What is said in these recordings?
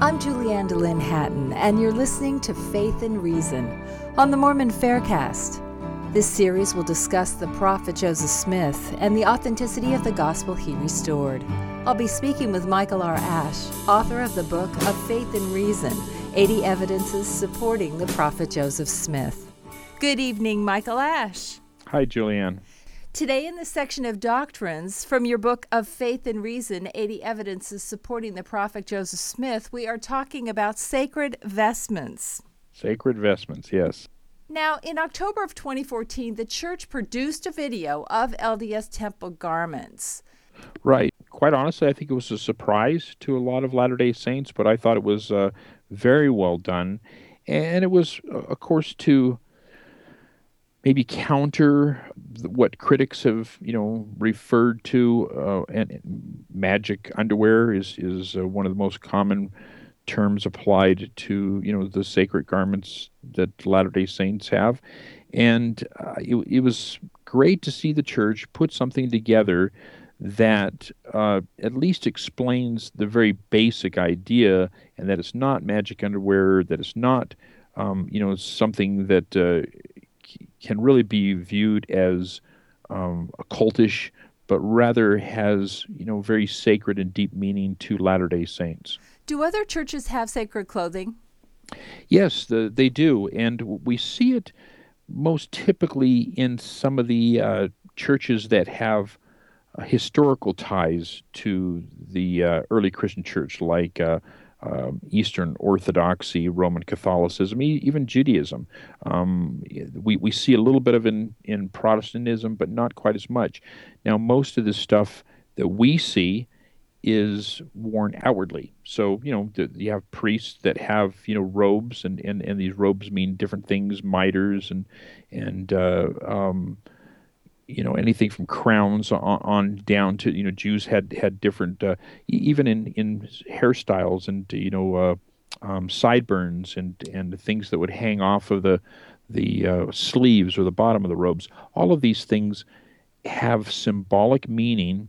I'm Julianne DeLynn Hatton, and you're listening to Faith and Reason on the Mormon Faircast. This series will discuss the prophet Joseph Smith and the authenticity of the gospel he restored. I'll be speaking with Michael R. Ash, author of the book of Faith and Reason 80 Evidences Supporting the Prophet Joseph Smith. Good evening, Michael Ash. Hi, Julianne. Today, in the section of doctrines from your book of Faith and Reason 80 Evidences Supporting the Prophet Joseph Smith, we are talking about sacred vestments. Sacred vestments, yes. Now, in October of 2014, the church produced a video of LDS temple garments. Right. Quite honestly, I think it was a surprise to a lot of Latter day Saints, but I thought it was uh, very well done. And it was, uh, of course, to maybe counter what critics have you know referred to uh, and magic underwear is is uh, one of the most common terms applied to you know the sacred garments that Latter Day Saints have, and uh, it, it, was great to see the church put something together that uh, at least explains the very basic idea, and that it's not magic underwear, that it's not um, you know something that uh, can really be viewed as um, occultish, but rather has you know very sacred and deep meaning to Latter Day Saints. Do other churches have sacred clothing? Yes, the, they do, and we see it most typically in some of the uh, churches that have uh, historical ties to the uh, early Christian church, like uh, um, Eastern Orthodoxy, Roman Catholicism, even Judaism. Um, we, we see a little bit of in, in Protestantism, but not quite as much. Now, most of the stuff that we see is worn outwardly. So, you know, the, you have priests that have, you know, robes, and, and, and these robes mean different things, mitres and, and uh, um, you know anything from crowns on, on, down to you know Jews had had different uh, even in in hairstyles and you know uh, um, sideburns and and things that would hang off of the the uh, sleeves or the bottom of the robes. All of these things have symbolic meaning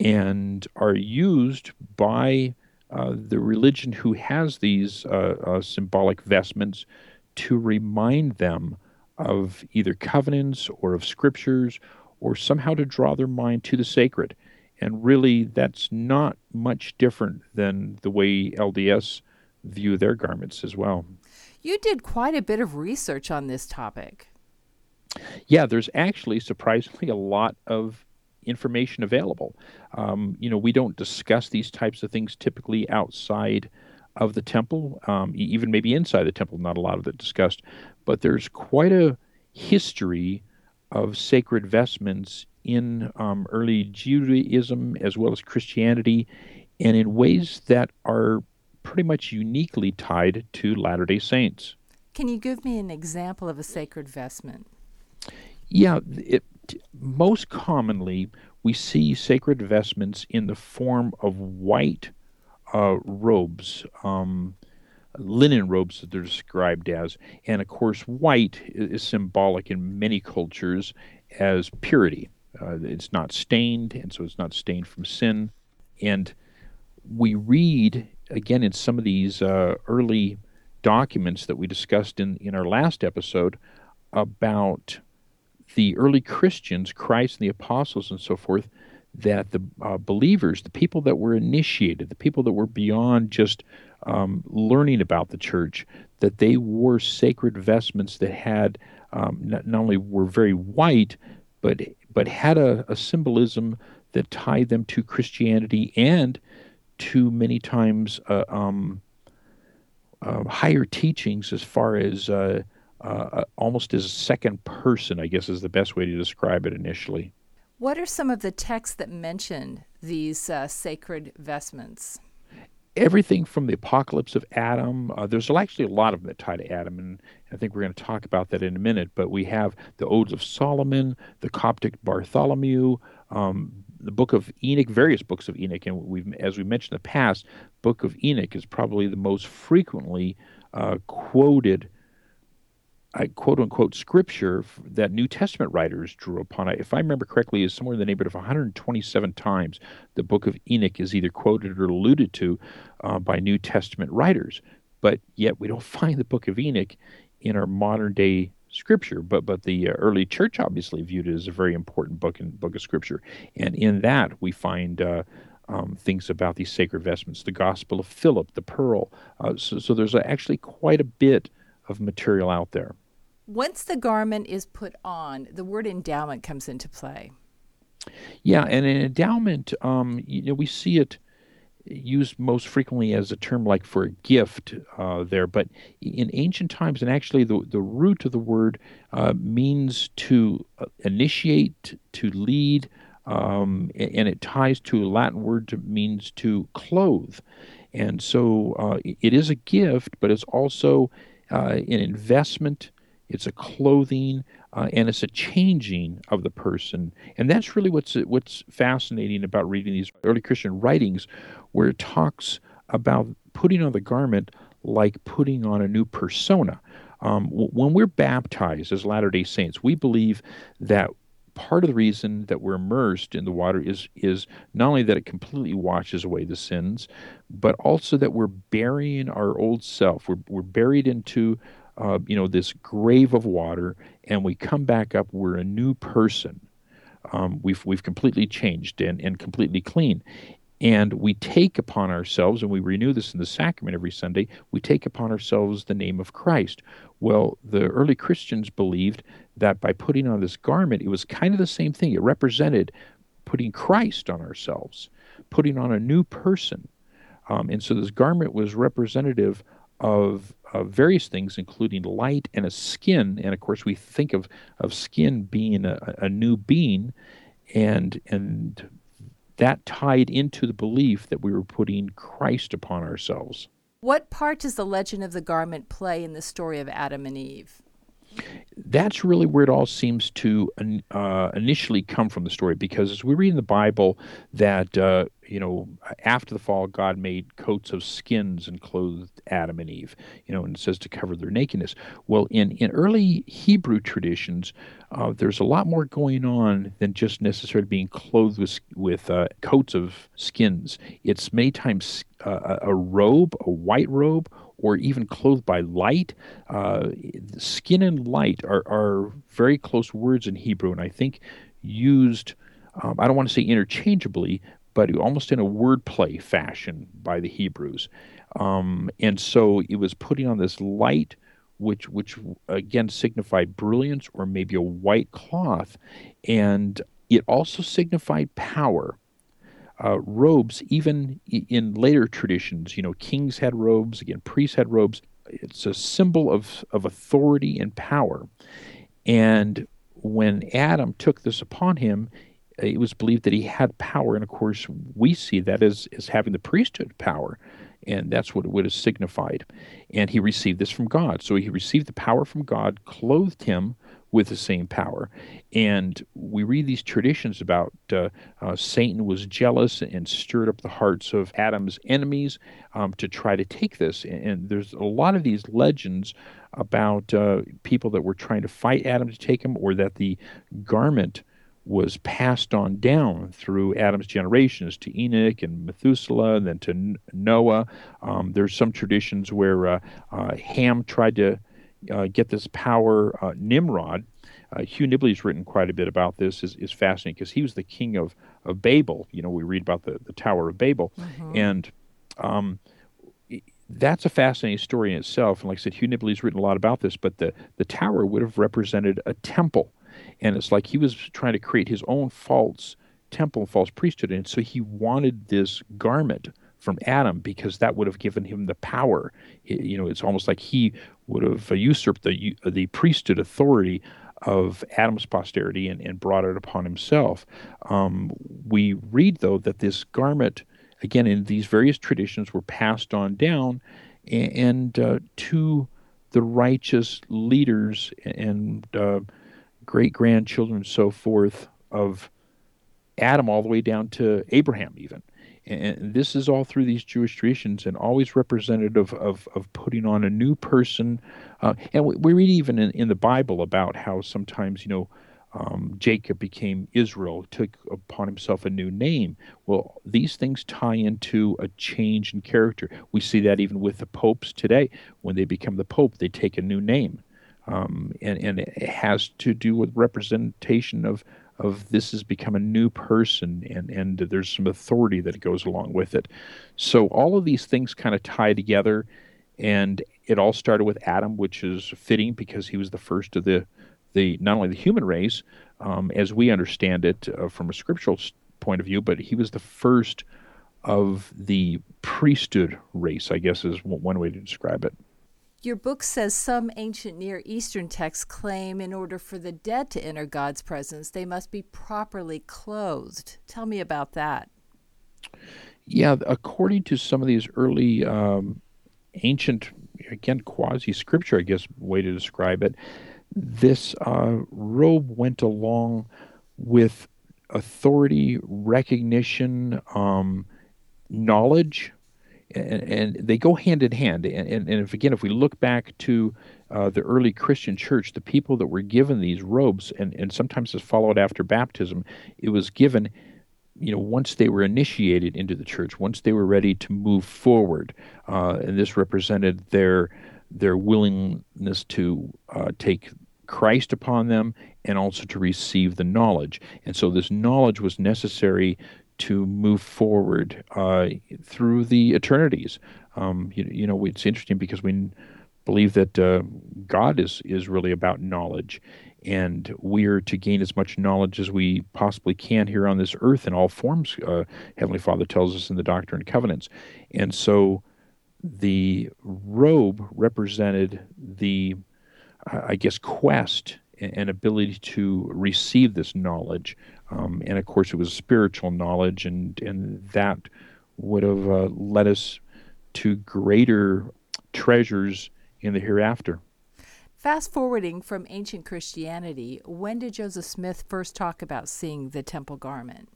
and are used by uh, the religion who has these uh, uh, symbolic vestments to remind them of either covenants or of scriptures or somehow to draw their mind to the sacred. And really, that's not much different than the way LDS view their garments as well. You did quite a bit of research on this topic. Yeah, there's actually surprisingly a lot of information available. Um, you know, we don't discuss these types of things typically outside of the temple, um, even maybe inside the temple, not a lot of it discussed. But there's quite a history of sacred vestments in um, early Judaism as well as Christianity, and in ways that are pretty much uniquely tied to Latter day Saints. Can you give me an example of a sacred vestment? Yeah, it, most commonly we see sacred vestments in the form of white uh, robes, um, linen robes that they're described as. And of course, white is symbolic in many cultures as purity. Uh, it's not stained, and so it's not stained from sin. And we read, again, in some of these uh, early documents that we discussed in, in our last episode about the early Christians, Christ and the apostles and so forth, that the uh, believers, the people that were initiated, the people that were beyond just um, learning about the church, that they wore sacred vestments that had um, not, not, only were very white, but but had a, a, symbolism that tied them to Christianity and to many times uh, um, uh, higher teachings as far as uh, uh, almost as a second person, I guess is the best way to describe it initially. What are some of the texts that mention these uh, sacred vestments? Everything from the apocalypse of Adam. Uh, there's actually a lot of them that tie to Adam, and I think we're going to talk about that in a minute. But we have the Odes of Solomon, the Coptic Bartholomew, um, the Book of Enoch, various books of Enoch, and we've, as we mentioned in the past, Book of Enoch is probably the most frequently uh, quoted quote unquote scripture that New Testament writers drew upon. If I remember correctly, is somewhere in the neighborhood of 127 times the book of Enoch is either quoted or alluded to uh, by New Testament writers. But yet we don't find the book of Enoch in our modern day scripture. But but the uh, early church obviously viewed it as a very important book and book of scripture, and in that we find. Uh, um, things about these sacred vestments, the Gospel of Philip, the pearl. Uh, so, so there's actually quite a bit of material out there. Once the garment is put on, the word endowment comes into play. Yeah, and an endowment, um, you know, we see it used most frequently as a term like for a gift uh, there, but in ancient times, and actually the, the root of the word uh, means to uh, initiate, to lead, um, and it ties to a Latin word that means to clothe. And so uh, it is a gift, but it's also an investment, it's a clothing, uh, and it's a changing of the person. And that's really what's what's fascinating about reading these early Christian writings, where it talks about putting on the garment like putting on a new persona. Um, when we're baptized as Latter Day Saints, we believe that part of the reason that we're immersed in the water is is not only that it completely washes away the sins, but also that we're burying our old self. We're we're buried into uh, you know this grave of water, and we come back up. We're a new person. Um, we've we've completely changed and, and completely clean. And we take upon ourselves, and we renew this in the sacrament every Sunday, we take upon ourselves the name of Christ. Well, the early Christians believed that by putting on this garment, it was kind of the same thing. It represented putting Christ on ourselves, putting on a new person. Um, and so this garment was representative of, of various things, including light and a skin. And of course, we think of, of skin being a, a new being, and, and that tied into the belief that we were putting Christ upon ourselves. What part does the legend of the garment play in the story of Adam and Eve? That's really where it all seems to uh, initially come from the story, because as we read in the Bible that uh, you know, after the fall, God made coats of skins and clothed Adam and Eve, you know, and it says to cover their nakedness. Well, in, in early Hebrew traditions, uh, there's a lot more going on than just necessarily being clothed with, with uh, coats of skins. It's many times uh, a robe, a white robe, or even clothed by light. Uh, skin and light are, are very close words in Hebrew, and I think used. Um, I don't want to say interchangeably, but almost in a wordplay fashion by the Hebrews. Um, and so it was putting on this light, which which again signified brilliance or maybe a white cloth, and it also signified power. Uh, robes, even in later traditions, you know, kings had robes, again, priests had robes. It's a symbol of, of authority and power. And when Adam took this upon him, it was believed that he had power, and of course, we see that as, as having the priesthood power, and that's what it would have signified. And he received this from God. So he received the power from God, clothed him with the same power. And we read these traditions about uh, uh, Satan was jealous and stirred up the hearts of Adam's enemies um, to try to take this. And there's a lot of these legends about uh, people that were trying to fight Adam to take him, or that the garment was passed on down through Adam's generations to Enoch and Methuselah, and then to Noah. Um, there's some traditions where uh, uh, Ham tried to uh, get this power. Uh, Nimrod, uh, Hugh Nibley's written quite a bit about this. is is fascinating because he was the king of of Babel. You know, we read about the the Tower of Babel, mm-hmm. and um, that's a fascinating story in itself. And like I said, Hugh Nibley's written a lot about this. But the the tower would have represented a temple and it's like he was trying to create his own false temple, false priesthood. And so he wanted this garment from Adam because that would have given him the power. You know, it's almost like he would have usurped the the priesthood authority of Adam's posterity and, and brought it upon himself. Um, we read though that this garment, again in these various traditions, were passed on down, and, and uh, to the righteous leaders and uh, great grandchildren and so forth of Adam all the way down to Abraham, even. And this is all through these Jewish traditions and always representative of, of putting on a new person. Uh, and we, we, read even in, in the Bible about how sometimes, you know, um, Jacob became Israel, took upon himself a new name. Well, these things tie into a change in character. We see that even with the popes today. When they become the pope, they take a new name. Um, and, and it has to do with representation of, of this has become a new person and, and there's some authority that goes along with it. So all of these things kind of tie together and it all started with Adam, which is fitting because he was the first of the, the not only the human race, um, as we understand it uh, from a scriptural point of view, but he was the first of the priesthood race, I guess is one way to describe it. Your book says some ancient Near Eastern texts claim in order for the dead to enter God's presence, they must be properly clothed. Tell me about that. Yeah, according to some of these early um, ancient, again, quasi scripture, I guess, way to describe it, this uh, robe went along with authority, recognition, um, knowledge and, and they go hand in hand. And, and, and if again, if we look back to uh, the early Christian church, the people that were given these robes, and, and sometimes it's followed after baptism, it was given, you know, once they were initiated into the church, once they were ready to move forward, uh, and this represented their their willingness to uh, take Christ upon them and also to receive the knowledge. And so this knowledge was necessary to move forward uh, through the eternities. Um, you, you, know, it's interesting because we believe that uh, God is is really about knowledge, and we are to gain as much knowledge as we possibly can here on this earth in all forms. Uh, Heavenly Father tells us in the Doctrine and Covenants, and so the robe represented the, I guess, quest and ability to receive this knowledge. Um, and of course, it was spiritual knowledge, and, and that would have uh, led us to greater treasures in the hereafter. Fast forwarding from ancient Christianity, when did Joseph Smith first talk about seeing the temple garment?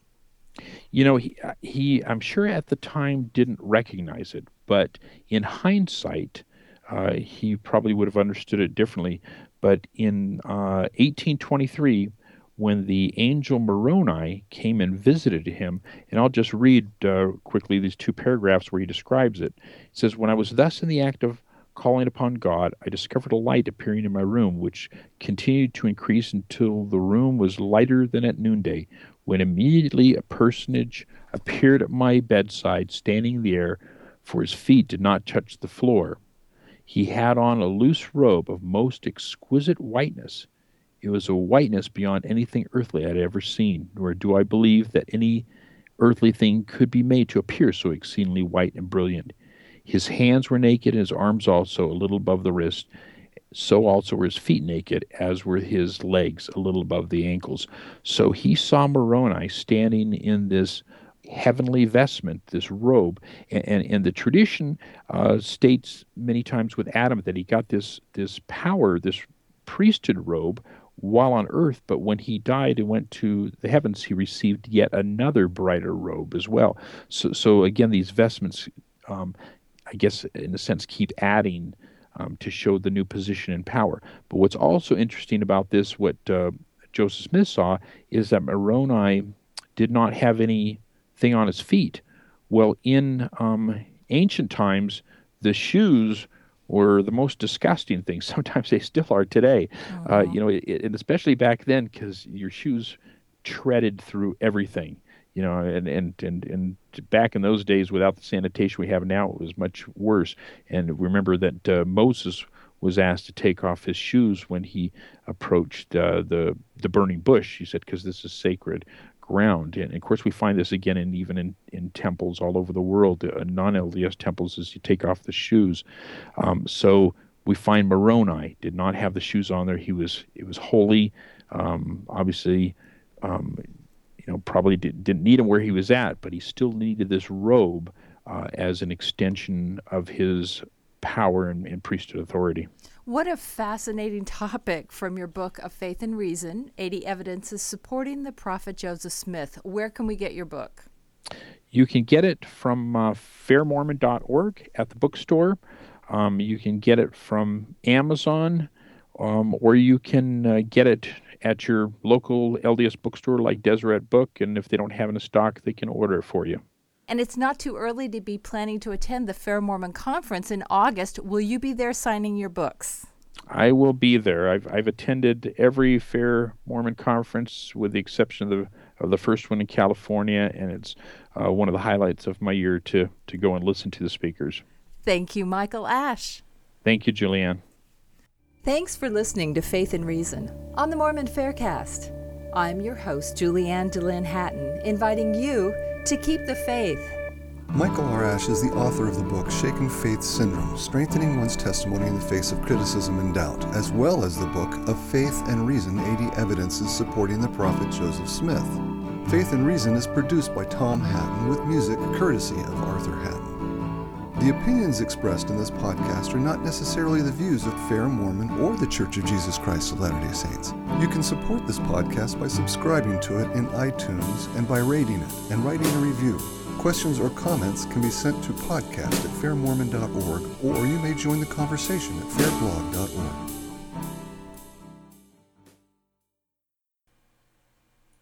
You know, he, uh, he I'm sure at the time didn't recognize it, but in hindsight, uh, he probably would have understood it differently. But in uh, 1823, when the angel Moroni came and visited him, and I'll just read uh, quickly these two paragraphs where he describes it. He says, When I was thus in the act of calling upon God, I discovered a light appearing in my room, which continued to increase until the room was lighter than at noonday, when immediately a personage appeared at my bedside, standing in the air, for his feet did not touch the floor. He had on a loose robe of most exquisite whiteness it was a whiteness beyond anything earthly I had ever seen, nor do I believe that any earthly thing could be made to appear so exceedingly white and brilliant. His hands were naked, and his arms also, a little above the wrist. So also were his feet naked, as were his legs, a little above the ankles. So he saw Moroni standing in this heavenly vestment, this robe. And, and, and the tradition uh, states many times with Adam that he got this, this power, this priesthood robe, while on earth, but when he died and went to the heavens, he received yet another brighter robe as well. So, so again, these vestments, um, I guess, in a sense, keep adding um, to show the new position and power. But what's also interesting about this, what uh, Joseph Smith saw, is that Moroni did not have anything on his feet. Well, in um, ancient times, the shoes were the most disgusting things. Sometimes they still are today. Uh, uh-huh. you know, it, and especially back then, because your shoes treaded through everything. You know, and, and and and back in those days, without the sanitation we have now, it was much worse. And remember that uh, Moses was asked to take off his shoes when he approached uh, the the burning bush. He said, "Because this is sacred ground. And of course, we find this again in even in, in temples all over the world, uh, non LDS temples, as you take off the shoes. Um, so we find Moroni did not have the shoes on there. He was it was holy. Um, obviously, um, you know, probably did, not need him where he was at, but he still needed this robe uh, as an extension of his power and, and priesthood authority. What a fascinating topic from your book of Faith and Reason 80 Evidences Supporting the Prophet Joseph Smith. Where can we get your book? You can get it from uh, fairmormon.org at the bookstore. Um, you can get it from Amazon, um, or you can uh, get it at your local LDS bookstore like Deseret Book. And if they don't have it in stock, they can order it for you. And it's not too early to be planning to attend the Fair Mormon Conference in August. Will you be there signing your books? I will be there. I've, I've attended every Fair Mormon Conference with the exception of the, of the first one in California, and it's uh, one of the highlights of my year to, to go and listen to the speakers. Thank you, Michael Ash. Thank you, Julianne. Thanks for listening to Faith and Reason on the Mormon Faircast. I'm your host, Julianne DeLynn Hatton, inviting you to keep the faith. Michael R. Ash is the author of the book Shaken Faith Syndrome Strengthening One's Testimony in the Face of Criticism and Doubt, as well as the book Of Faith and Reason 80 Evidences Supporting the Prophet Joseph Smith. Faith and Reason is produced by Tom Hatton with music courtesy of Arthur. The opinions expressed in this podcast are not necessarily the views of Fair Mormon or the Church of Jesus Christ of Latter day Saints. You can support this podcast by subscribing to it in iTunes and by rating it and writing a review. Questions or comments can be sent to podcast at fairmormon.org or you may join the conversation at fairblog.org.